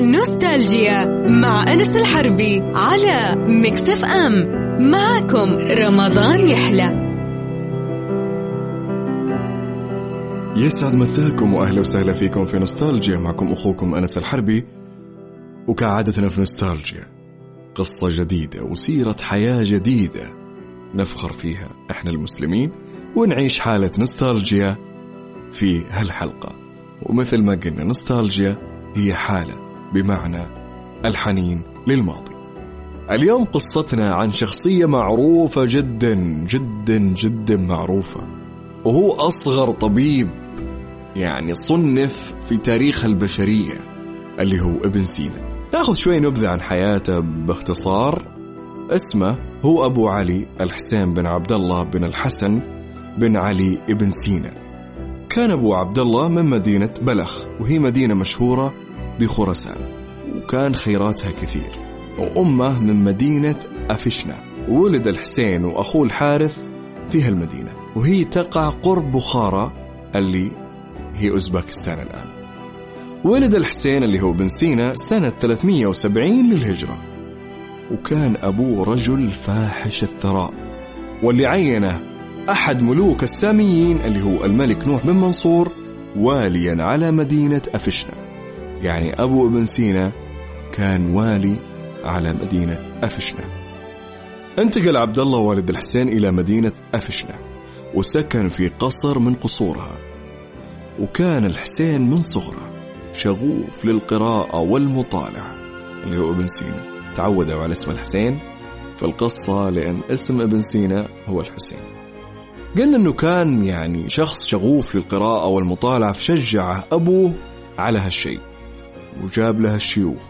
نوستالجيا مع أنس الحربي على مكسف أم. معكم رمضان يحلى. يسعد مساكم وأهلا وسهلا فيكم في نوستالجيا. معكم أخوكم أنس الحربي. وكعادتنا في نوستالجيا قصة جديدة وسيرة حياة جديدة نفخر فيها إحنا المسلمين ونعيش حالة نوستالجيا في هالحلقة. ومثل ما قلنا نوستالجيا هي حالة بمعنى الحنين للماضي. اليوم قصتنا عن شخصية معروفة جدا جدا جدا معروفة وهو أصغر طبيب يعني صنف في تاريخ البشرية اللي هو ابن سينا. ناخذ شوي نبذة عن حياته باختصار. اسمه هو أبو علي الحسين بن عبد الله بن الحسن بن علي ابن سينا. كان أبو عبد الله من مدينة بلخ وهي مدينة مشهورة بخراسان وكان خيراتها كثير. وأمه من مدينة أفشنة. ولد الحسين وأخوه الحارث في هالمدينة. وهي تقع قرب بخارى اللي هي أوزباكستان الآن. ولد الحسين اللي هو بن سينا سنة 370 للهجرة. وكان أبوه رجل فاحش الثراء. واللي عينه أحد ملوك الساميين اللي هو الملك نوح بن منصور واليا على مدينة أفشنا يعني أبو ابن سينا كان والي على مدينة أفشنا انتقل عبد الله والد الحسين إلى مدينة أفشنا وسكن في قصر من قصورها. وكان الحسين من صغره شغوف للقراءة والمطالعة. اللي هو ابن سينا. تعودوا على اسم الحسين في القصة لأن اسم ابن سينا هو الحسين. قلنا أنه كان يعني شخص شغوف للقراءة والمطالعة فشجعه أبوه على هالشيء. وجاب له الشيوخ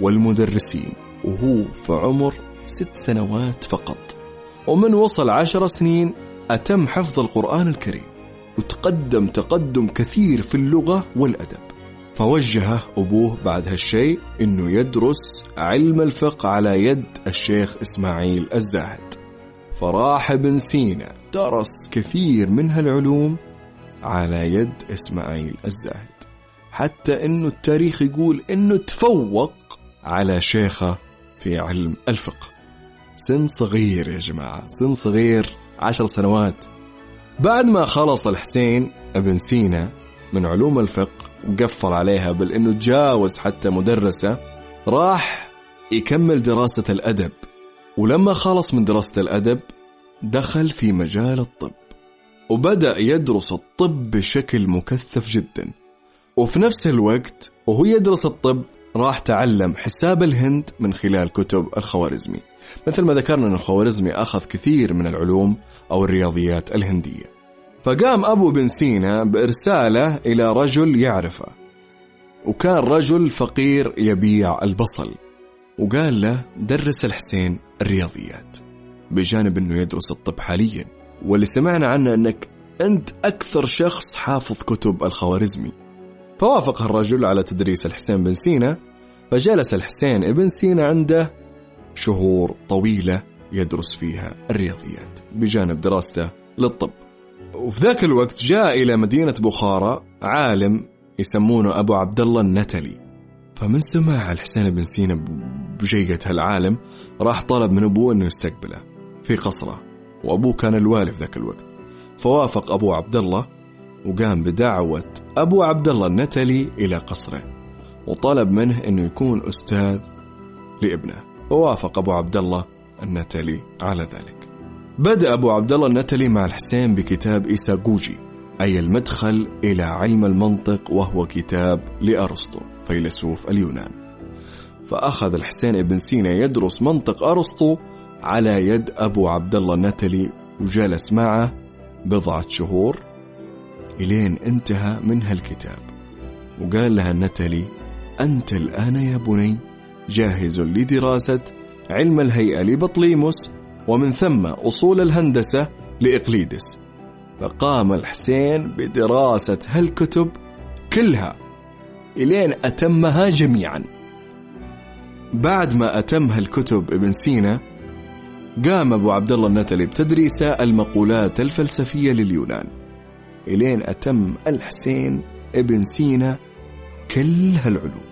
والمدرسين وهو في عمر ست سنوات فقط. ومن وصل عشر سنين أتم حفظ القرآن الكريم وتقدم تقدم كثير في اللغة والأدب. فوجهه أبوه بعد هالشيء أنه يدرس علم الفقه على يد الشيخ إسماعيل الزاهد. فراح ابن سينا درس كثير من هالعلوم على يد إسماعيل الزاهد. حتى أنه التاريخ يقول أنه تفوق على شيخه في علم الفقه. سن صغير يا جماعة سن صغير عشر سنوات. بعد ما خلص الحسين ابن سينا من علوم الفقه وقفل عليها بل إنه تجاوز حتى مدرسة راح يكمل دراسة الأدب. ولما خلص من دراسة الأدب دخل في مجال الطب. وبدأ يدرس الطب بشكل مكثف جدا. وفي نفس الوقت وهو يدرس الطب راح تعلم حساب الهند من خلال كتب الخوارزمي. مثل ما ذكرنا أن الخوارزمي أخذ كثير من العلوم أو الرياضيات الهندية. فقام أبو بن سينا بإرساله إلى رجل يعرفه. وكان رجل فقير يبيع البصل. وقال له درس الحسين الرياضيات. بجانب أنه يدرس الطب حاليا. واللي سمعنا عنه أنك أنت أكثر شخص حافظ كتب الخوارزمي. فوافق الرجل على تدريس الحسين بن سينا فجلس الحسين ابن سينا عنده شهور طويلة يدرس فيها الرياضيات بجانب دراسته للطب. وفي ذاك الوقت جاء إلى مدينة بخارى عالم يسمونه أبو عبد الله النتلي. فمن سماع الحسين بن سينا بجية هالعالم راح طلب من أبوه أنه يستقبله في قصره. وأبوه كان الوالي في ذاك الوقت. فوافق أبو عبد الله وقام بدعوة أبو عبد الله النتلي إلى قصره وطلب منه أنه يكون أستاذ لابنه. ووافق أبو عبد الله النتلي على ذلك. بدأ أبو عبد الله النتلي مع الحسين بكتاب إيساغوجي أي المدخل إلى علم المنطق وهو كتاب لأرسطو فيلسوف اليونان. فأخذ الحسين ابن سينا يدرس منطق أرسطو على يد أبو عبد الله النتلي وجلس معه بضعة شهور. إلين انتهى من هالكتاب. وقال لها النتلي أنت الآن يا بني جاهز لدراسة علم الهيئة لبطليموس ومن ثم أصول الهندسة لإقليدس. فقام الحسين بدراسة هالكتب كلها. إلين أتمها جميعا. بعد ما أتم هالكتب ابن سينا قام أبو عبد الله النتلي بتدريس المقولات الفلسفية لليونان. إلين أتم الحسين ابن سينا كل هالعلوم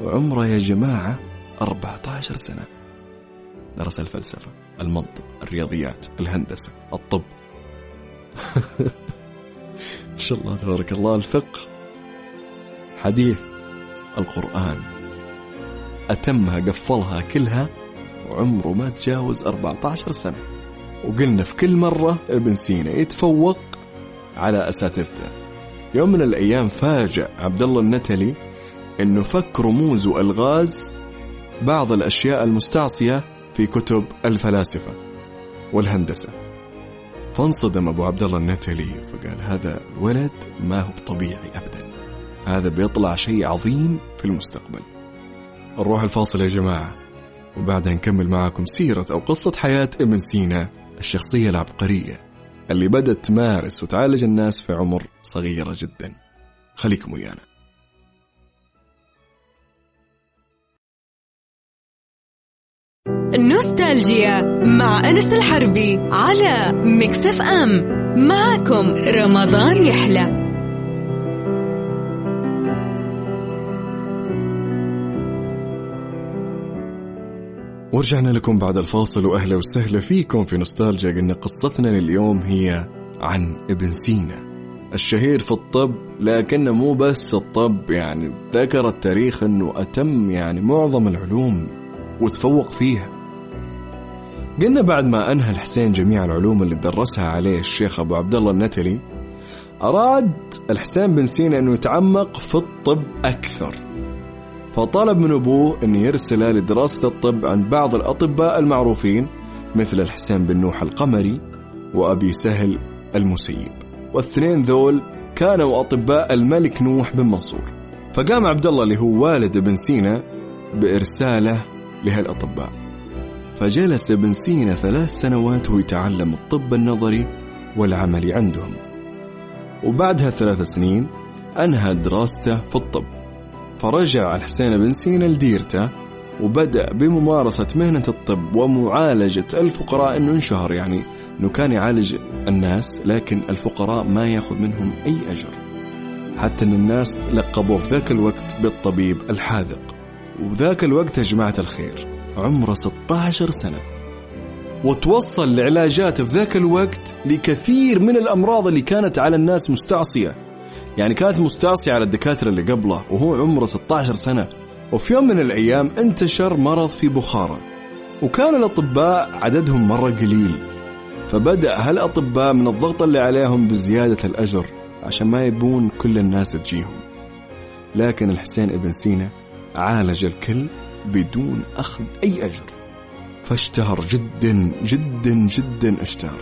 وعمره يا جماعة 14 سنة. درس الفلسفة المنطق الرياضيات الهندسة الطب. ما شاء الله تبارك الله الفقه حديث القرآن. أتمها قفلها كلها وعمره ما تجاوز 14 سنة. وقلنا في كل مرة ابن سينا يتفوق على أساتذته. يوم من الأيام فاجأ عبد الله النتلي أنه فك رموز وألغاز بعض الأشياء المستعصية في كتب الفلاسفة والهندسة. فانصدم أبو عبد الله النتلي فقال هذا الولد ما هو طبيعي أبدا. هذا بيطلع شيء عظيم في المستقبل. نروح الفاصل يا جماعة وبعدها نكمل معاكم سيرة أو قصة حياة ابن سينا الشخصية العبقرية. اللي بدأت تمارس وتعالج الناس في عمر صغيرة جدا. خليكم ويانا. نوستالجيا مع أنس الحربي على مكسف أم. معكم رمضان يحلى. ورجعنا لكم بعد الفاصل وأهلا وسهلا فيكم في نوستالجيا. قلنا قصتنا لليوم هي عن ابن سينا. الشهير في الطب لكنه مو بس الطب يعني ذكر التاريخ إنه أتم يعني معظم العلوم وتفوق فيها. قلنا بعد ما أنهى الحسين جميع العلوم اللي درسها عليه الشيخ أبو عبد الله النتلي أراد الحسين بن سينا إنه يتعمق في الطب أكثر. فطلب من أبوه أن يرسله لدراسة الطب عند بعض الأطباء المعروفين مثل الحسين بن نوح القمري وأبي سهل المسيب. والاثنين ذول كانوا أطباء الملك نوح بن منصور. فقام عبد الله اللي هو والد ابن سينا بإرساله لهالأطباء فجلس ابن سينا ثلاث سنوات وهو يتعلم الطب النظري والعملي عندهم. وبعدها ثلاث سنين أنهى دراسته في الطب. فرجع الحسين بن سينا لديرته وبدأ بممارسة مهنة الطب ومعالجة الفقراء إنه انشهر. يعني إنه كان يعالج الناس لكن الفقراء ما يأخذ منهم أي أجر. حتى إن الناس لقبوه في ذاك الوقت بالطبيب الحاذق. وذاك الوقت يا جماعة الخير عمره 16 سنة. وتوصل لعلاجاته في ذاك الوقت لكثير من الأمراض اللي كانت على الناس مستعصية. يعني كانت مستعصية على الدكاترة اللي قبله وهو عمره 16 سنة. وفي يوم من الأيام انتشر مرض في بخارى وكان الأطباء عددهم مرة قليل. فبدأ هالأطباء من الضغط اللي عليهم بزيادة الأجر عشان ما يبون كل الناس تجيهم. لكن الحسين ابن سينا عالج الكل بدون أخذ أي أجر. فاشتهر جدا جدا جدا اشتهر.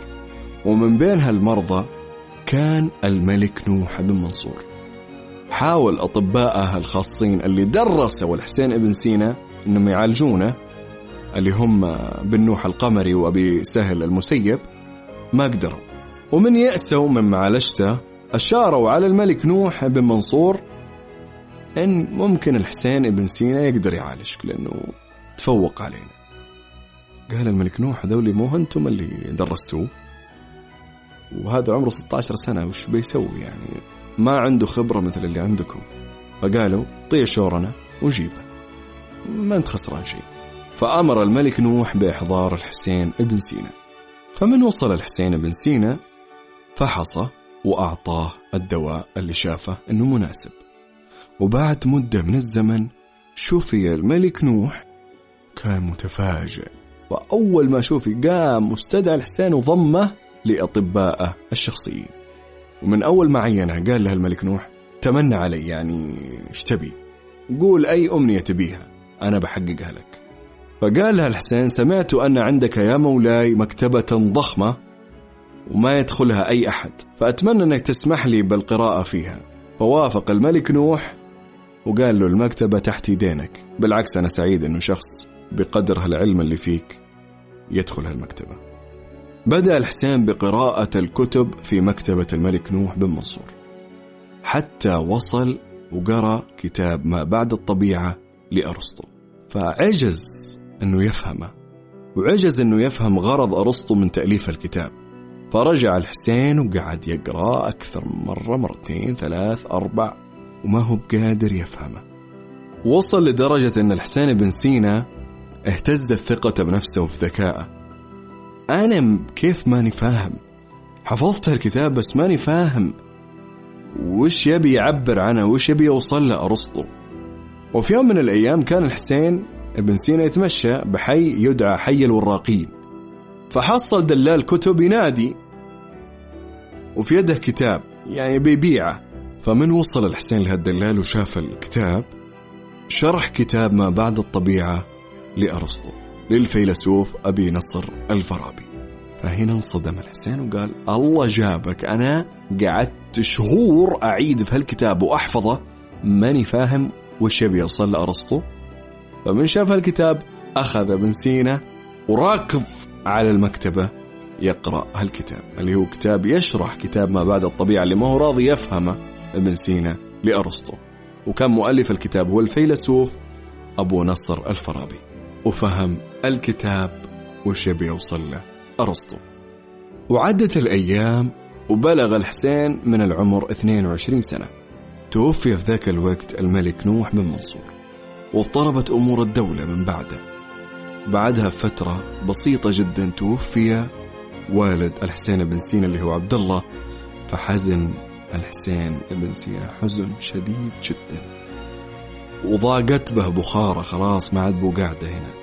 ومن بين هالمرضى كان الملك نوح بن منصور. حاول أطباءه الخاصين اللي درسوا الحسين ابن سينا أنهم يعالجونه اللي هم بن نوح القمري وأبي سهل المسيب ما قدروا. ومن يأسوا من معالجته أشاروا على الملك نوح بن منصور إن ممكن الحسين ابن سينا يقدر يعالجك لأنه تفوق علينا. قال الملك نوح ذولي مو أنتم اللي درستوه. وهذا عمره 16 سنة وش بيسوي يعني؟ ما عنده خبرة مثل اللي عندكم. فقالوا طيع شورنا وجيبه. ما انت خسران شيء. فأمر الملك نوح بإحضار الحسين ابن سينا. فمن وصل الحسين بن سينا فحصه وأعطاه الدواء اللي شافه أنه مناسب. وبعد مدة من الزمن شفي الملك نوح كان متفاجئ. وأول ما شوفي قام مستدعى الحسين وضمه لأطبائه الشخصيين. ومن أول ما عينه قال له الملك نوح تمنى علي يعني إيش تبي؟ قول أي أمنية تبيها أنا بحققها لك. فقال له الحسين سمعت أن عندك يا مولاي مكتبة ضخمة وما يدخلها أي أحد فأتمنى أنك تسمح لي بالقراءة فيها. فوافق الملك نوح وقال له المكتبة تحت يدينك بالعكس أنا سعيد أنه شخص بقدر هالعلم اللي فيك يدخل هالمكتبة. بدأ الحسين بقراءة الكتب في مكتبة الملك نوح بن منصور. حتى وصل وقرأ كتاب ما بعد الطبيعة لأرسطو. فعجز أنه يفهمه وعجز أنه يفهم غرض أرسطو من تأليف الكتاب. فرجع الحسين وقعد يقرأ أكثر من مرة مرتين ثلاث أربع وما هو بقادر يفهمه وصل لدرجة أن الحسين بن سينا اهتزت ثقته بنفسه وفي ذكائه. أنا كيف ماني فاهم؟ حفظت الكتاب بس ماني فاهم. وش يبي يعبر عنه؟ وش يبي يوصل له أرسطو؟ وفي يوم من الأيام كان الحسين ابن سينا يتمشى بحي يدعى حي الوراقين. فحصل دلال كتب ينادي. وفي يده كتاب يعني بيبيعه. فمن وصل الحسين لهالدلال وشاف الكتاب شرح كتاب ما بعد الطبيعة لأرسطو. للفيلسوف أبي نصر الفارابي. فهنا انصدم الحسين وقال الله جابك أنا قعدت شهور أعيد في هالكتاب وأحفظه ماني فاهم وش يبي يوصل لأرسطو فمن شاف هالكتاب أخذ ابن سينا وراكض على المكتبة يقرأ هالكتاب اللي هو كتاب يشرح كتاب ما بعد الطبيعة اللي ما هو راضي يفهمه ابن سينا لأرسطو. وكان مؤلف الكتاب هو الفيلسوف أبو نصر الفارابي. وفهم الكتاب وش يبي يوصل له أرسطو. وعدت الأيام وبلغ الحسين من العمر 22 سنة. توفي في ذاك الوقت الملك نوح بن منصور. واضطربت أمور الدولة من بعده. بعدها فترة بسيطة جدا توفي والد الحسين بن سينا اللي هو عبد الله فحزن الحسين بن سينا حزن شديد جدا. وضاقت به بخارى خلاص ما عاد بو قاعدة هنا.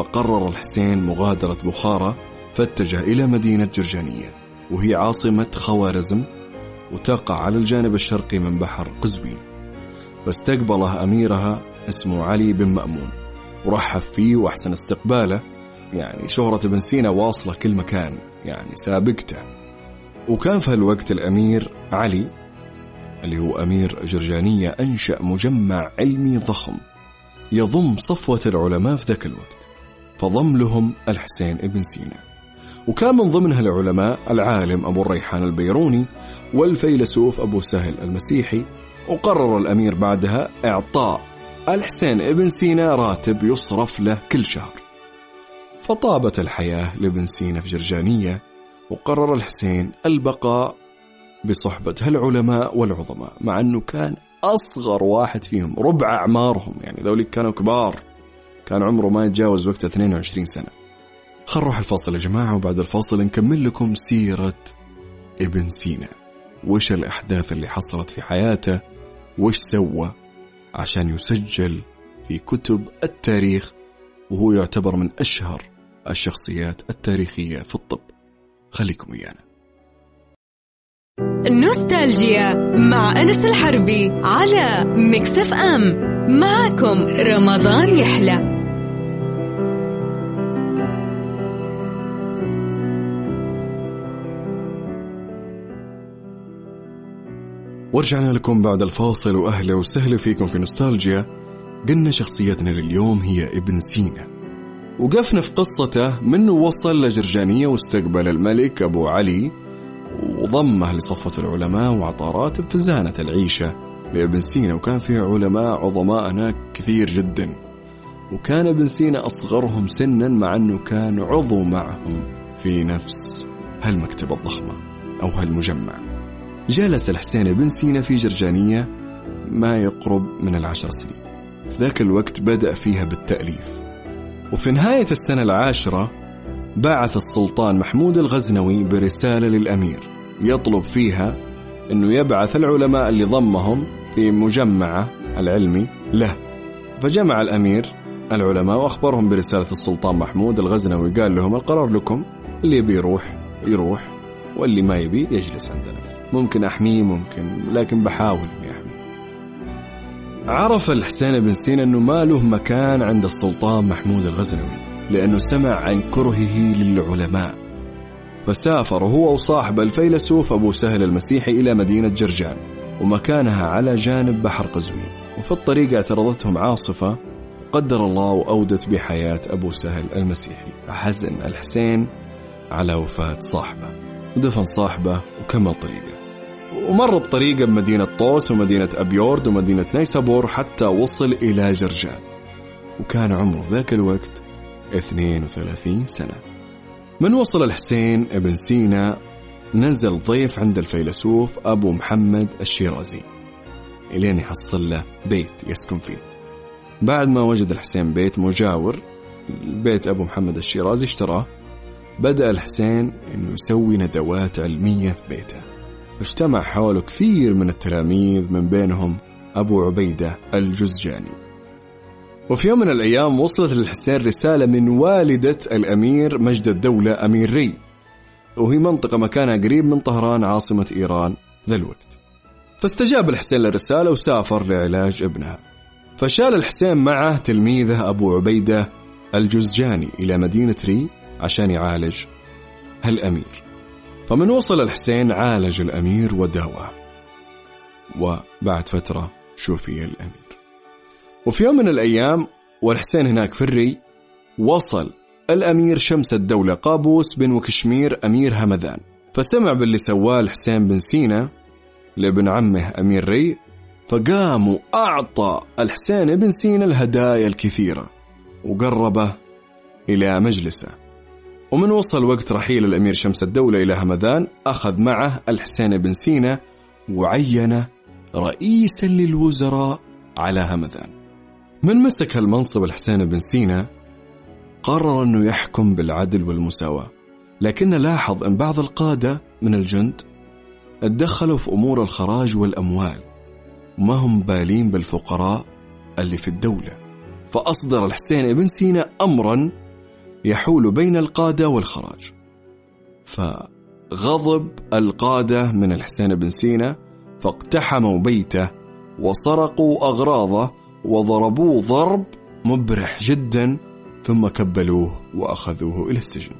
فقرر الحسين مغادرة بخارى فاتجه إلى مدينة جرجانية وهي عاصمة خوارزم وتقع على الجانب الشرقي من بحر قزوين. فاستقبله أميرها اسمه علي بن مأمون ورحب فيه وأحسن استقباله يعني شهرة ابن سينا واصلة كل مكان يعني سابقته. وكان في هالوقت الأمير علي اللي هو أمير جرجانية أنشأ مجمع علمي ضخم يضم صفوة العلماء في ذاك الوقت. فضم لهم الحسين ابن سينا. وكان من ضمن هالعلماء العالم أبو الريحان البيروني والفيلسوف أبو سهل المسيحي وقرر الأمير بعدها إعطاء الحسين ابن سينا راتب يصرف له كل شهر. فطابت الحياة لابن سينا في جرجانية وقرر الحسين البقاء بصحبة هالعلماء والعظماء مع أنه كان أصغر واحد فيهم ربع أعمارهم يعني ذوليك كانوا كبار. كان عمره ما يتجاوز وقت 22 سنة. خل نروح الفاصل يا جماعة وبعد الفاصل نكمل لكم سيرة ابن سينا. وش الأحداث اللي حصلت في حياته؟ وش سوى عشان يسجل في كتب التاريخ؟ وهو يعتبر من أشهر الشخصيات التاريخية في الطب. خليكم ويانا. نوستالجيا مع أنس الحربي على مكسف أم. معكم رمضان يحلى. ورجعنا لكم بعد الفاصل. وأهلا وسهلا فيكم في نوستالجيا. قلنا شخصيتنا لليوم هي ابن سينا. وقفنا في قصته منه وصل لجرجانية واستقبل الملك أبو علي وضمه لصفة العلماء وأعطى راتب فزانة العيشة لابن سينا. وكان فيه علماء عظماء هناك كثير جدا. وكان ابن سينا أصغرهم سنا مع أنه كان عضو معهم في نفس هالمكتبة الضخمة أو هالمجمع. جلس الحسين بن سينا في جرجانية ما يقرب من العشر سنين. في ذاك الوقت بدأ فيها بالتأليف. وفي نهاية السنة العاشرة بعث السلطان محمود الغزنوي برسالة للأمير يطلب فيها أنه يبعث العلماء اللي ضمهم في مجمعه العلمي له. فجمع الأمير العلماء وأخبرهم برسالة السلطان محمود الغزنوي. قال لهم القرار لكم اللي يبي يروح يروح واللي ما يبي يجلس عندنا. ممكن أحميه ممكن لكن بحاول إني أحميه عرف الحسين بن سينا أنه ما له مكان عند السلطان محمود الغزنوي لأنه سمع عن كرهه للعلماء. فسافر هو وصاحب الفيلسوف أبو سهل المسيحي إلى مدينة جرجان ومكانها على جانب بحر قزوين. وفي الطريق اعترضتهم عاصفة قدر الله وأودت بحياة أبو سهل المسيحي. فحزن الحسين على وفاة صاحبه ودفن صاحبه وكمل طريقه. ومر بطريقة بمدينة طوس ومدينة أبيورد ومدينة نيسابور حتى وصل إلى جرجان. وكان عمره ذاك الوقت 32 سنة. من وصل الحسين ابن سينا نزل ضيف عند الفيلسوف أبو محمد الشيرازي. إلين يحصل له بيت يسكن فيه. بعد ما وجد الحسين بيت مجاور بيت أبو محمد الشيرازي اشتراه بدأ الحسين أنه يسوي ندوات علمية في بيته. اجتمع حوله كثير من التلاميذ من بينهم أبو عبيدة الجزجاني. وفي يوم من الأيام وصلت للحسين رسالة من والدة الأمير مجد الدولة أمير ري. وهي منطقة مكانها قريب من طهران عاصمة إيران ذا الوقت. فاستجاب الحسين للرسالة وسافر لعلاج ابنها. فشال الحسين معه تلميذه أبو عبيدة الجزجاني إلى مدينة ري عشان يعالج هالأمير. فمن وصل الحسين عالج الأمير وداواه وبعد فترة شوفي الأمير. وفي يوم من الأيام والحسين هناك في الري وصل الأمير شمس الدولة قابوس بن وكشمير أمير همذان. فسمع باللي سواه الحسين بن سينا لابن عمه أمير ري فقام وأعطى الحسين بن سينا الهدايا الكثيرة وقربه إلى مجلسه. ومن وصل وقت رحيل الأمير شمس الدولة إلى همذان أخذ معه الحسين بن سينا وعين رئيسا للوزراء على همذان من مسك هالمنصب الحسين بن سينا قرر أنه يحكم بالعدل والمساواة. لكن لاحظ أن بعض القادة من الجند اتدخلوا في أمور الخراج والأموال وما هم بالين بالفقراء اللي في الدولة. فأصدر الحسين بن سينا أمرا يحول بين القادة والخراج. فغضب القادة من الحسين بن سينا فاقتحموا بيته وسرقوا أغراضه وضربوه ضرب مبرح جدا ثم كبلوه وأخذوه إلى السجن.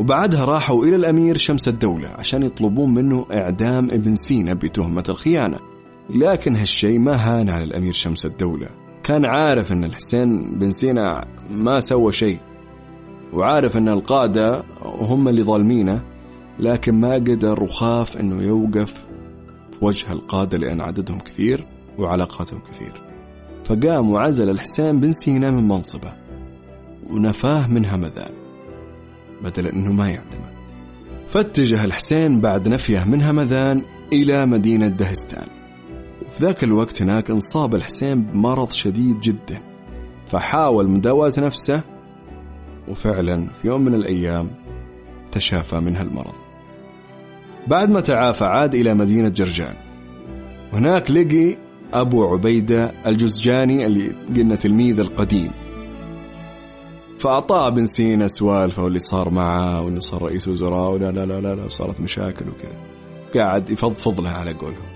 وبعدها راحوا إلى الأمير شمس الدولة عشان يطلبون منه إعدام ابن سينا بتهمة الخيانة. لكن هالشيء ما هان على الأمير شمس الدولة. كان عارف أن الحسين بن سينا ما سوى شيء. وعارف أن القادة هم اللي ظالمينه لكن ما قدر وخاف أنه يوقف في وجه القادة لأن عددهم كثير وعلاقاتهم كثير. فقام وعزل الحسين بن سينا من منصبه ونفاه من همذان بدل أنه ما يعدمه. فاتجه الحسين بعد نفيه من همذان إلى مدينة دهستان. وفي ذاك الوقت هناك انصاب الحسين بمرض شديد جدا فحاول مداواة نفسه وفعلا في يوم من الأيام تشافى من هالمرض. بعد ما تعافى عاد إلى مدينة جرجان. وهناك لقي أبو عبيدة الجزجاني اللي قلنا تلميذ القديم. فأعطاه بن سينا سوالفه واللي صار معه وإنه صار رئيس وزراء ولا لا لا لا, لا صارت مشاكل وكذا. قاعد يفضفض له على قولهم.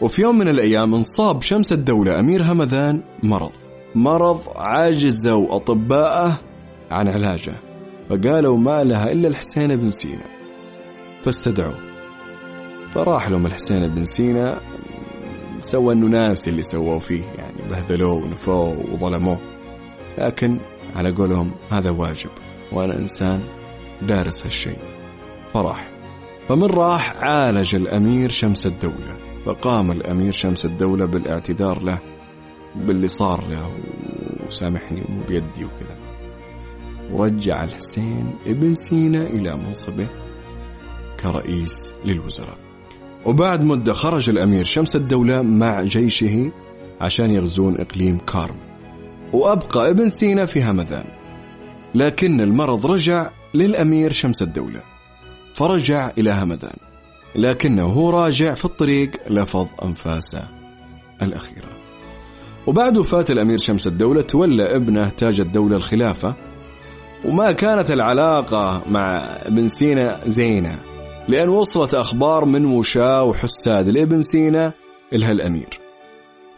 وفي يوم من الأيام انصاب شمس الدولة أمير همذان مرض. مرض عجزوا أطباءه عن علاجه فقالوا ما لها إلا الحسين بن سينا. فاستدعوه فراح لهم الحسين بن سينا سوى انه ناس اللي سووه فيه يعني بهذلوه ونفوه وظلموه. لكن على قولهم هذا واجب وأنا إنسان دارس هالشيء. فراح. فمن راح عالج الأمير شمس الدولة فقام الأمير شمس الدولة بالإعتذار له باللي صار له وسامحني مو بيدي وكذا. ورجع الحسين ابن سينا إلى منصبه كرئيس للوزراء. وبعد مدة خرج الأمير شمس الدولة مع جيشه عشان يغزون إقليم كارم. وأبقى ابن سينا في همذان. لكن المرض رجع للأمير شمس الدولة. فرجع إلى همذان. لكنه هو راجع في الطريق لفظ أنفاسه الأخيرة. وبعد وفاة الأمير شمس الدولة تولى ابنه تاج الدولة الخلافة وما كانت العلاقة مع ابن سينا زينة لأن وصلت أخبار من وشاة وحساد لابن سينا إلها الأمير.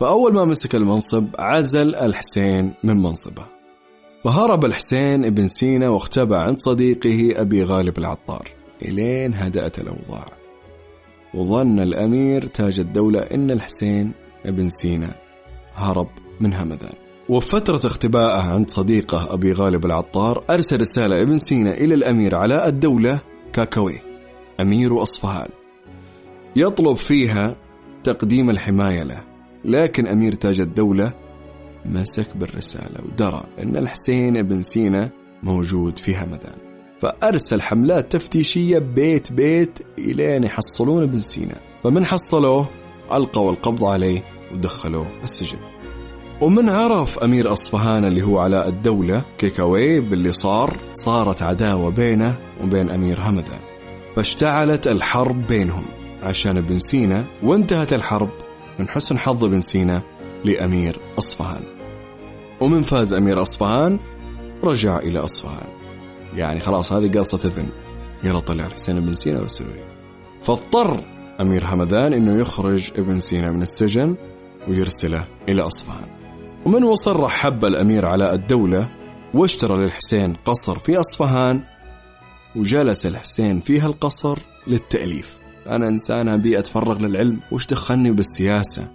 فأول ما مسك المنصب عزل الحسين من منصبه. فهرب الحسين ابن سينا واختبى عند صديقه أبي غالب العطار. إلين هدأت الأوضاع. وظن الأمير تاج الدولة إن الحسين ابن سينا هرب من همذان. وفي فترة اختبائه عند صديقه أبي غالب العطار أرسل رسالة ابن سينا إلى الأمير علاء الدولة كاكاوي أمير أصفهان. يطلب فيها تقديم الحماية له لكن أمير تاج الدولة مسك بالرسالة ودرى أن الحسين بن سينا موجود في همدان. فأرسل حملات تفتيشية بيت بيت إلين يحصلون ابن سينا فمن حصلوه ألقوا القبض عليه ودخلوه السجن. ومن عرف أمير أصفهان اللي هو علاء الدولة كيكاوي باللي صار صارت عداوة بينه وبين أمير همذان فاشتعلت الحرب بينهم عشان ابن سينا وانتهت الحرب من حسن حظ ابن سينا لأمير أصفهان. ومن فاز أمير أصفهان رجع إلى أصفهان. يعني خلاص هذه قصة إذن يلا طلع الحسين بن سينا وارسلوا لي فاضطر أمير همدان أنه يخرج ابن سينا من السجن ويرسله إلى أصفهان. ومن وصل رحب الأمير علاء الدولة واشترى للحسين قصر في أصفهان وجلس الحسين في هالقصر للتأليف. أنا إنسان أبي أتفرغ للعلم وش دخلني بالسياسة.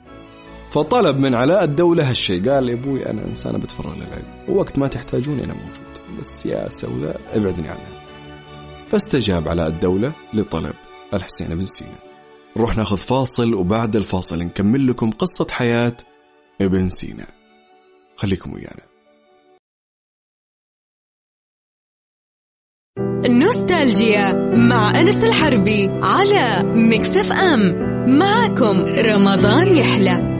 فطلب من علاء الدولة هالشيء قال يا أبوي أنا إنسان بتفرغ للعلم. ووقت ما تحتاجوني أنا موجود. السياسة وذا ابعدني عنها. فاستجاب علاء الدولة لطلب الحسين بن سينا. نروح ناخذ فاصل وبعد الفاصل نكمل لكم قصة حياة ابن سينا. خليكم ويانا. نوستالجيا مع أنس الحربي على مكسف أم معكم رمضان يحلى.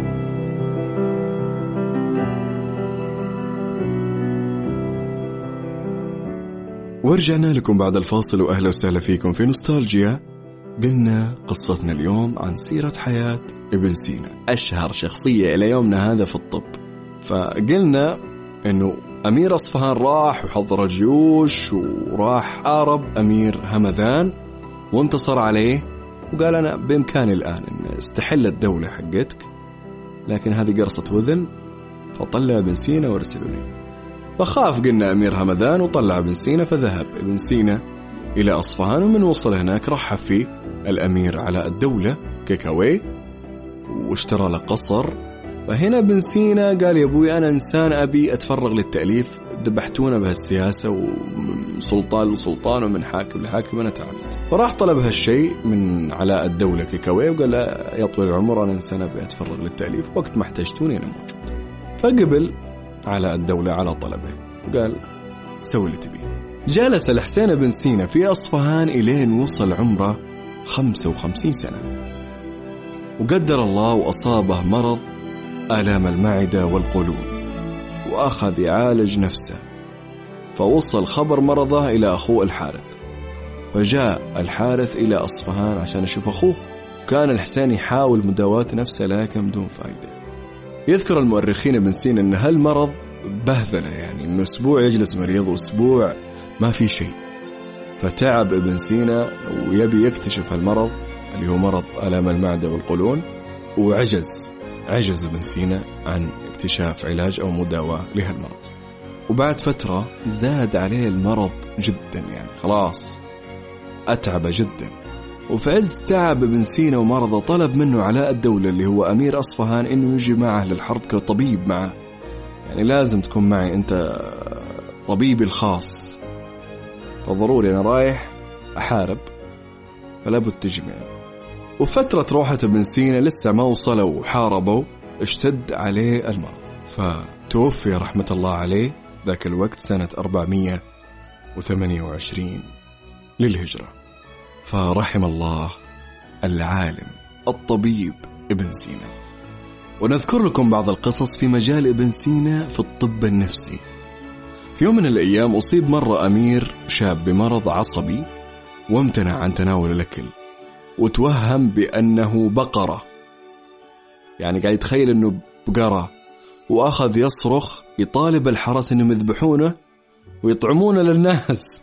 ورجعنا لكم بعد الفاصل وأهلا وسهلا فيكم في نوستالجيا. قلنا قصتنا اليوم عن سيرة حياة ابن سينا. أشهر شخصية إلى يومنا هذا في الطب. فقلنا أنه أمير أصفهان راح وحضر جيوش وراح حارب أمير همذان وانتصر عليه وقال أنا بإمكاني الآن أن استحل الدولة حقتك لكن هذه قرصة وذن فطلع ابن سينا وارسلوا لي فخاف قلنا أمير همذان وطلع ابن سينا فذهب ابن سينا إلى أصفهان ومن وصل هناك رحب فيه الأمير على الدولة كيكاوي واشترى له قصر فهنا ابن سينا قال يا أبوي أنا إنسان أبي أتفرغ للتأليف. ذبحتونا بهالسياسة ومن سلطان لسلطان ومن حاكم لحاكم أنا تعبت. فراح طلب هالشيء من علاء الدولة كيكاوي وقال له يا طويل العمر أنا إنسان أبي أتفرغ للتأليف. وقت ما احتجتوني أنا موجود. فقبل على الدولة على طلبه وقال سوي اللي تبيه. جلس الحسين بن سينا في أصفهان إلين وصل عمره 55 سنة. وقدر الله وأصابه مرض آلام المعدة والقولون وأخذ يعالج نفسه. فوصل خبر مرضه إلى أخوه الحارث. فجاء الحارث إلى أصفهان عشان يشوف أخوه. كان الحسين يحاول مداواة نفسه لكن بدون فائدة يذكر المؤرخين ابن سينا أن هالمرض بهذلة يعني أنه أسبوع يجلس مريض وأسبوع ما في شيء. فتعب ابن سينا ويبي يكتشف المرض اللي هو مرض آلام المعدة والقولون وعجز. عجز ابن سينا عن اكتشاف علاج أو مداواة لهالمرض. وبعد فترة زاد عليه المرض جدا يعني خلاص أتعب جدا. وفي عز تعب ابن سينا ومرضه طلب منه علاء الدولة اللي هو أمير أصفهان إنه يجي معه للحرب كطبيب معه. يعني لازم تكون معي أنت طبيبي الخاص. فضروري أنا رايح أحارب. فلا بد تجي معي. وفترة روحة ابن سينا لسه ما وصلوا وحاربوا اشتد عليه المرض. فتوفي رحمة الله عليه ذاك الوقت سنة 428 للهجرة. فرحم الله العالم الطبيب ابن سينا. ونذكر لكم بعض القصص في مجال ابن سينا في الطب النفسي. في يوم من الأيام أصيب مرة أمير شاب بمرض عصبي وامتنع عن تناول الأكل. وتوهم بأنه بقرة. يعني قاعد يتخيل أنه بقرة. وأخذ يصرخ يطالب الحرس أنهم يذبحونه ويطعمونه للناس.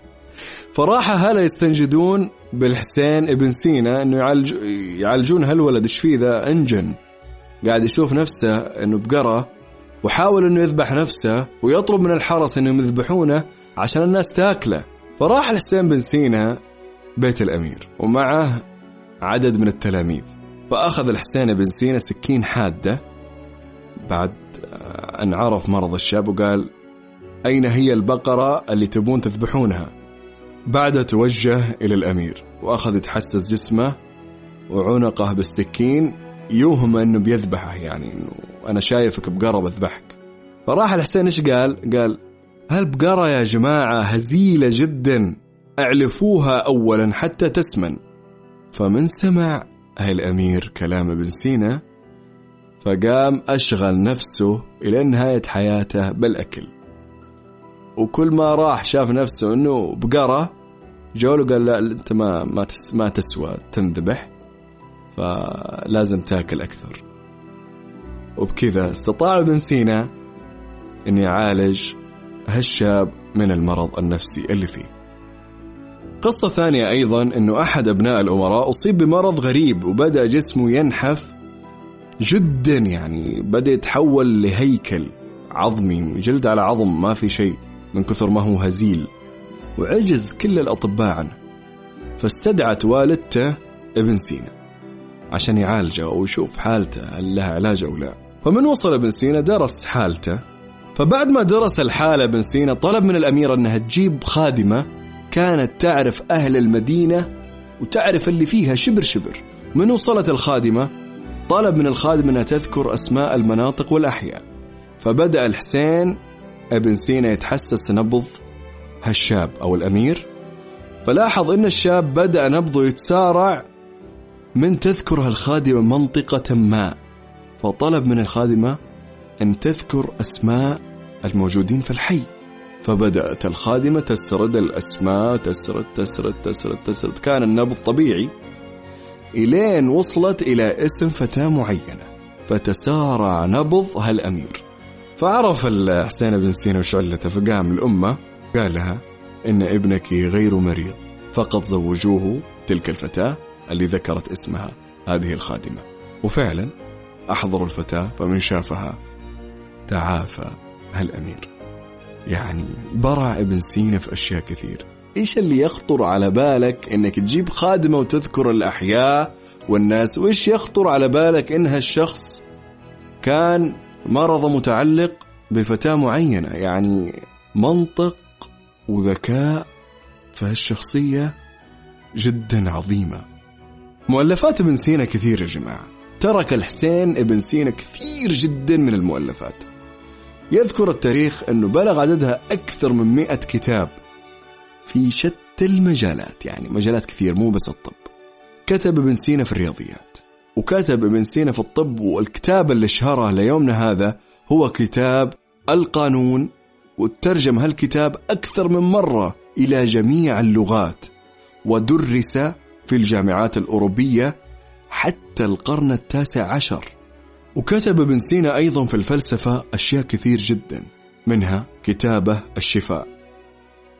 فراح هلا يستنجدون بالحسين ابن سينا إنه يعالج يعالجون هالولد إيش فيه ذا؟ أنجن. قاعد يشوف نفسه إنه بقرة وحاول إنه يذبح نفسه ويطلب من الحرس إنهم يذبحونه عشان الناس تأكله. فراح الحسين بن سينا بيت الأمير. ومعه عدد من التلاميذ. فأخذ الحسين بن سينا سكين حادة. بعد أن عرف مرض الشاب وقال أين هي البقرة اللي تبون تذبحونها؟ بعدها توجه إلى الأمير وأخذ يتحسس جسمه وعنقه بالسكين يوهم أنه بيذبحه يعني أنه أنا شايفك بقرة بذبحك. فراح الحسين إيش قال؟ قال هالبقرة يا جماعة هزيلة جدا أعلفوها أولا حتى تسمن. فمن سمع هاي الأمير كلام ابن سينا فقام أشغل نفسه إلى نهاية حياته بالأكل. وكل ما راح شاف نفسه أنه بقرة جوله قال لا أنت ما ما ما تسوى تنذبح فلازم تاكل أكثر. وبكذا استطاع ابن سينا أن يعالج هالشاب من المرض النفسي اللي فيه. قصة ثانية أيضا أنه أحد أبناء الأمراء أصيب بمرض غريب وبدأ جسمه ينحف جدا يعني بدأ يتحول لهيكل عظمي جلد على عظم ما في شيء من كثر ما هو هزيل. وعجز كل الأطباء عنه. فاستدعت والدته ابن سينا عشان يعالجه ويشوف حالته هل لها علاج أو لا. فمن وصل ابن سينا درس حالته. فبعد ما درس الحالة ابن سينا طلب من الأميرة أنها تجيب خادمة كانت تعرف أهل المدينة وتعرف اللي فيها شبر شبر. من وصلت الخادمة؟ طلب من الخادمة أنها تذكر أسماء المناطق والأحياء. فبدأ الحسين ابن سينا يتحسس نبض هالشاب أو الأمير. فلاحظ أن الشاب بدأ نبضه يتسارع من تذكر هالخادمة منطقة ما. فطلب من الخادمة أن تذكر أسماء الموجودين في الحي. فبدأت الخادمة تسرد الأسماء تسرد تسرد تسرد تسرد. كان النبض طبيعي. إلين وصلت إلى اسم فتاة معينة. فتسارع نبض هالأمير. فعرف الحسين بن سينا وش علته فقام الأمة قال لها إن ابنك غير مريض. فقط زوجوه تلك الفتاة اللي ذكرت اسمها هذه الخادمة. وفعلا أحضروا الفتاة فمن شافها تعافى هالأمير. يعني برع ابن سينا في أشياء كثير. إيش اللي يخطر على بالك إنك تجيب خادمة وتذكر الأحياء والناس؟ وإيش يخطر على بالك إن هالشخص كان مرض متعلق بفتاة معينة؟ يعني منطق وذكاء في هالشخصية جدا عظيمة. مؤلفات ابن سينا كثير يا جماعة. ترك الحسين ابن سينا كثير جدا من المؤلفات. يذكر التاريخ أنه بلغ عددها أكثر من مئة كتاب في شتى المجالات يعني مجالات كثير مو بس الطب. كتب ابن سينا في الرياضيات وكتب ابن سينا في الطب والكتاب اللي شهره ليومنا هذا هو كتاب القانون وترجم هالكتاب أكثر من مرة إلى جميع اللغات ودرس في الجامعات الأوروبية حتى القرن التاسع عشر. وكتب ابن سينا أيضا في الفلسفة أشياء كثير جدا منها كتابة الشفاء.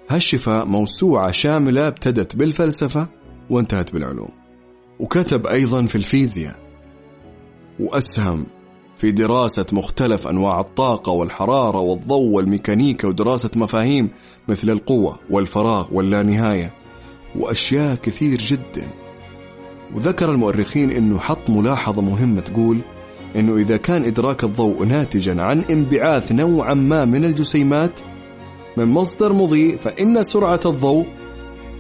هالشفاء موسوعة شاملة ابتدت بالفلسفة وانتهت بالعلوم. وكتب أيضا في الفيزياء. وأسهم في دراسة مختلف أنواع الطاقة والحرارة والضوء والميكانيكا ودراسة مفاهيم مثل القوة والفراغ واللانهاية وأشياء كثير جدا. وذكر المؤرخين أنه حط ملاحظة مهمة تقول أنه إذا كان إدراك الضوء ناتجا عن انبعاث نوعا ما من الجسيمات من مصدر مضيء فإن سرعة الضوء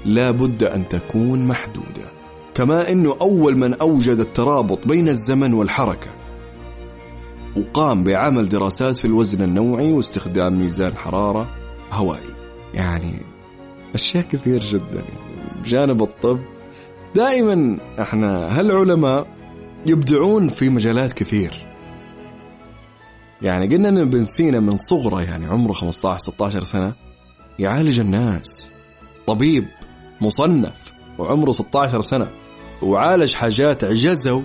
لا بد أن تكون محدودة. كما أنه أول من أوجد الترابط بين الزمن والحركة. وقام بعمل دراسات في الوزن النوعي واستخدام ميزان حرارة هوائي. يعني أشياء كثير جدا. بجانب الطب دائما إحنا هالعلماء يبدعون في مجالات كثير. يعني قلنا إن ابن سينا من صغره يعني عمره 15 16 سنة يعالج الناس. طبيب مصنف وعمره 16 سنة وعالج حاجات عجزوا.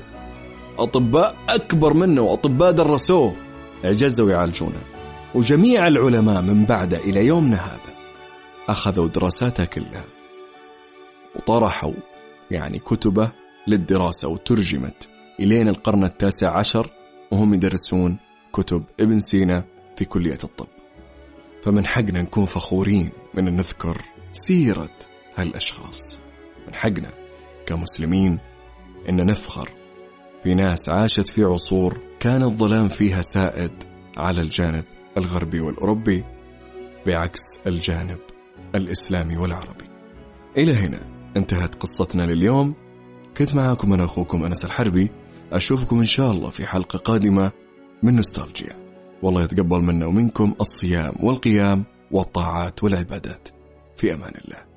أطباء أكبر منه وأطباء درسوه. عجزوا يعالجونه. وجميع العلماء من بعده إلى يومنا هذا أخذوا دراساته كلها. وطرحوا يعني كتبه للدراسة وترجمت. إلين القرن التاسع عشر وهم يدرسون كتب ابن سينا في كلية الطب. فمن حقنا نكون فخورين من نذكر سيرة هالأشخاص. من حقنا كمسلمين أن نفخر في ناس عاشت في عصور كان الظلام فيها سائد على الجانب الغربي والأوروبي بعكس الجانب الإسلامي والعربي. إلى هنا انتهت قصتنا لليوم. كنت معاكم أنا أخوكم أنس الحربي. أشوفكم إن شاء الله في حلقة قادمة من نوستالجيا. والله يتقبل منا ومنكم الصيام والقيام والطاعات والعبادات. في أمان الله.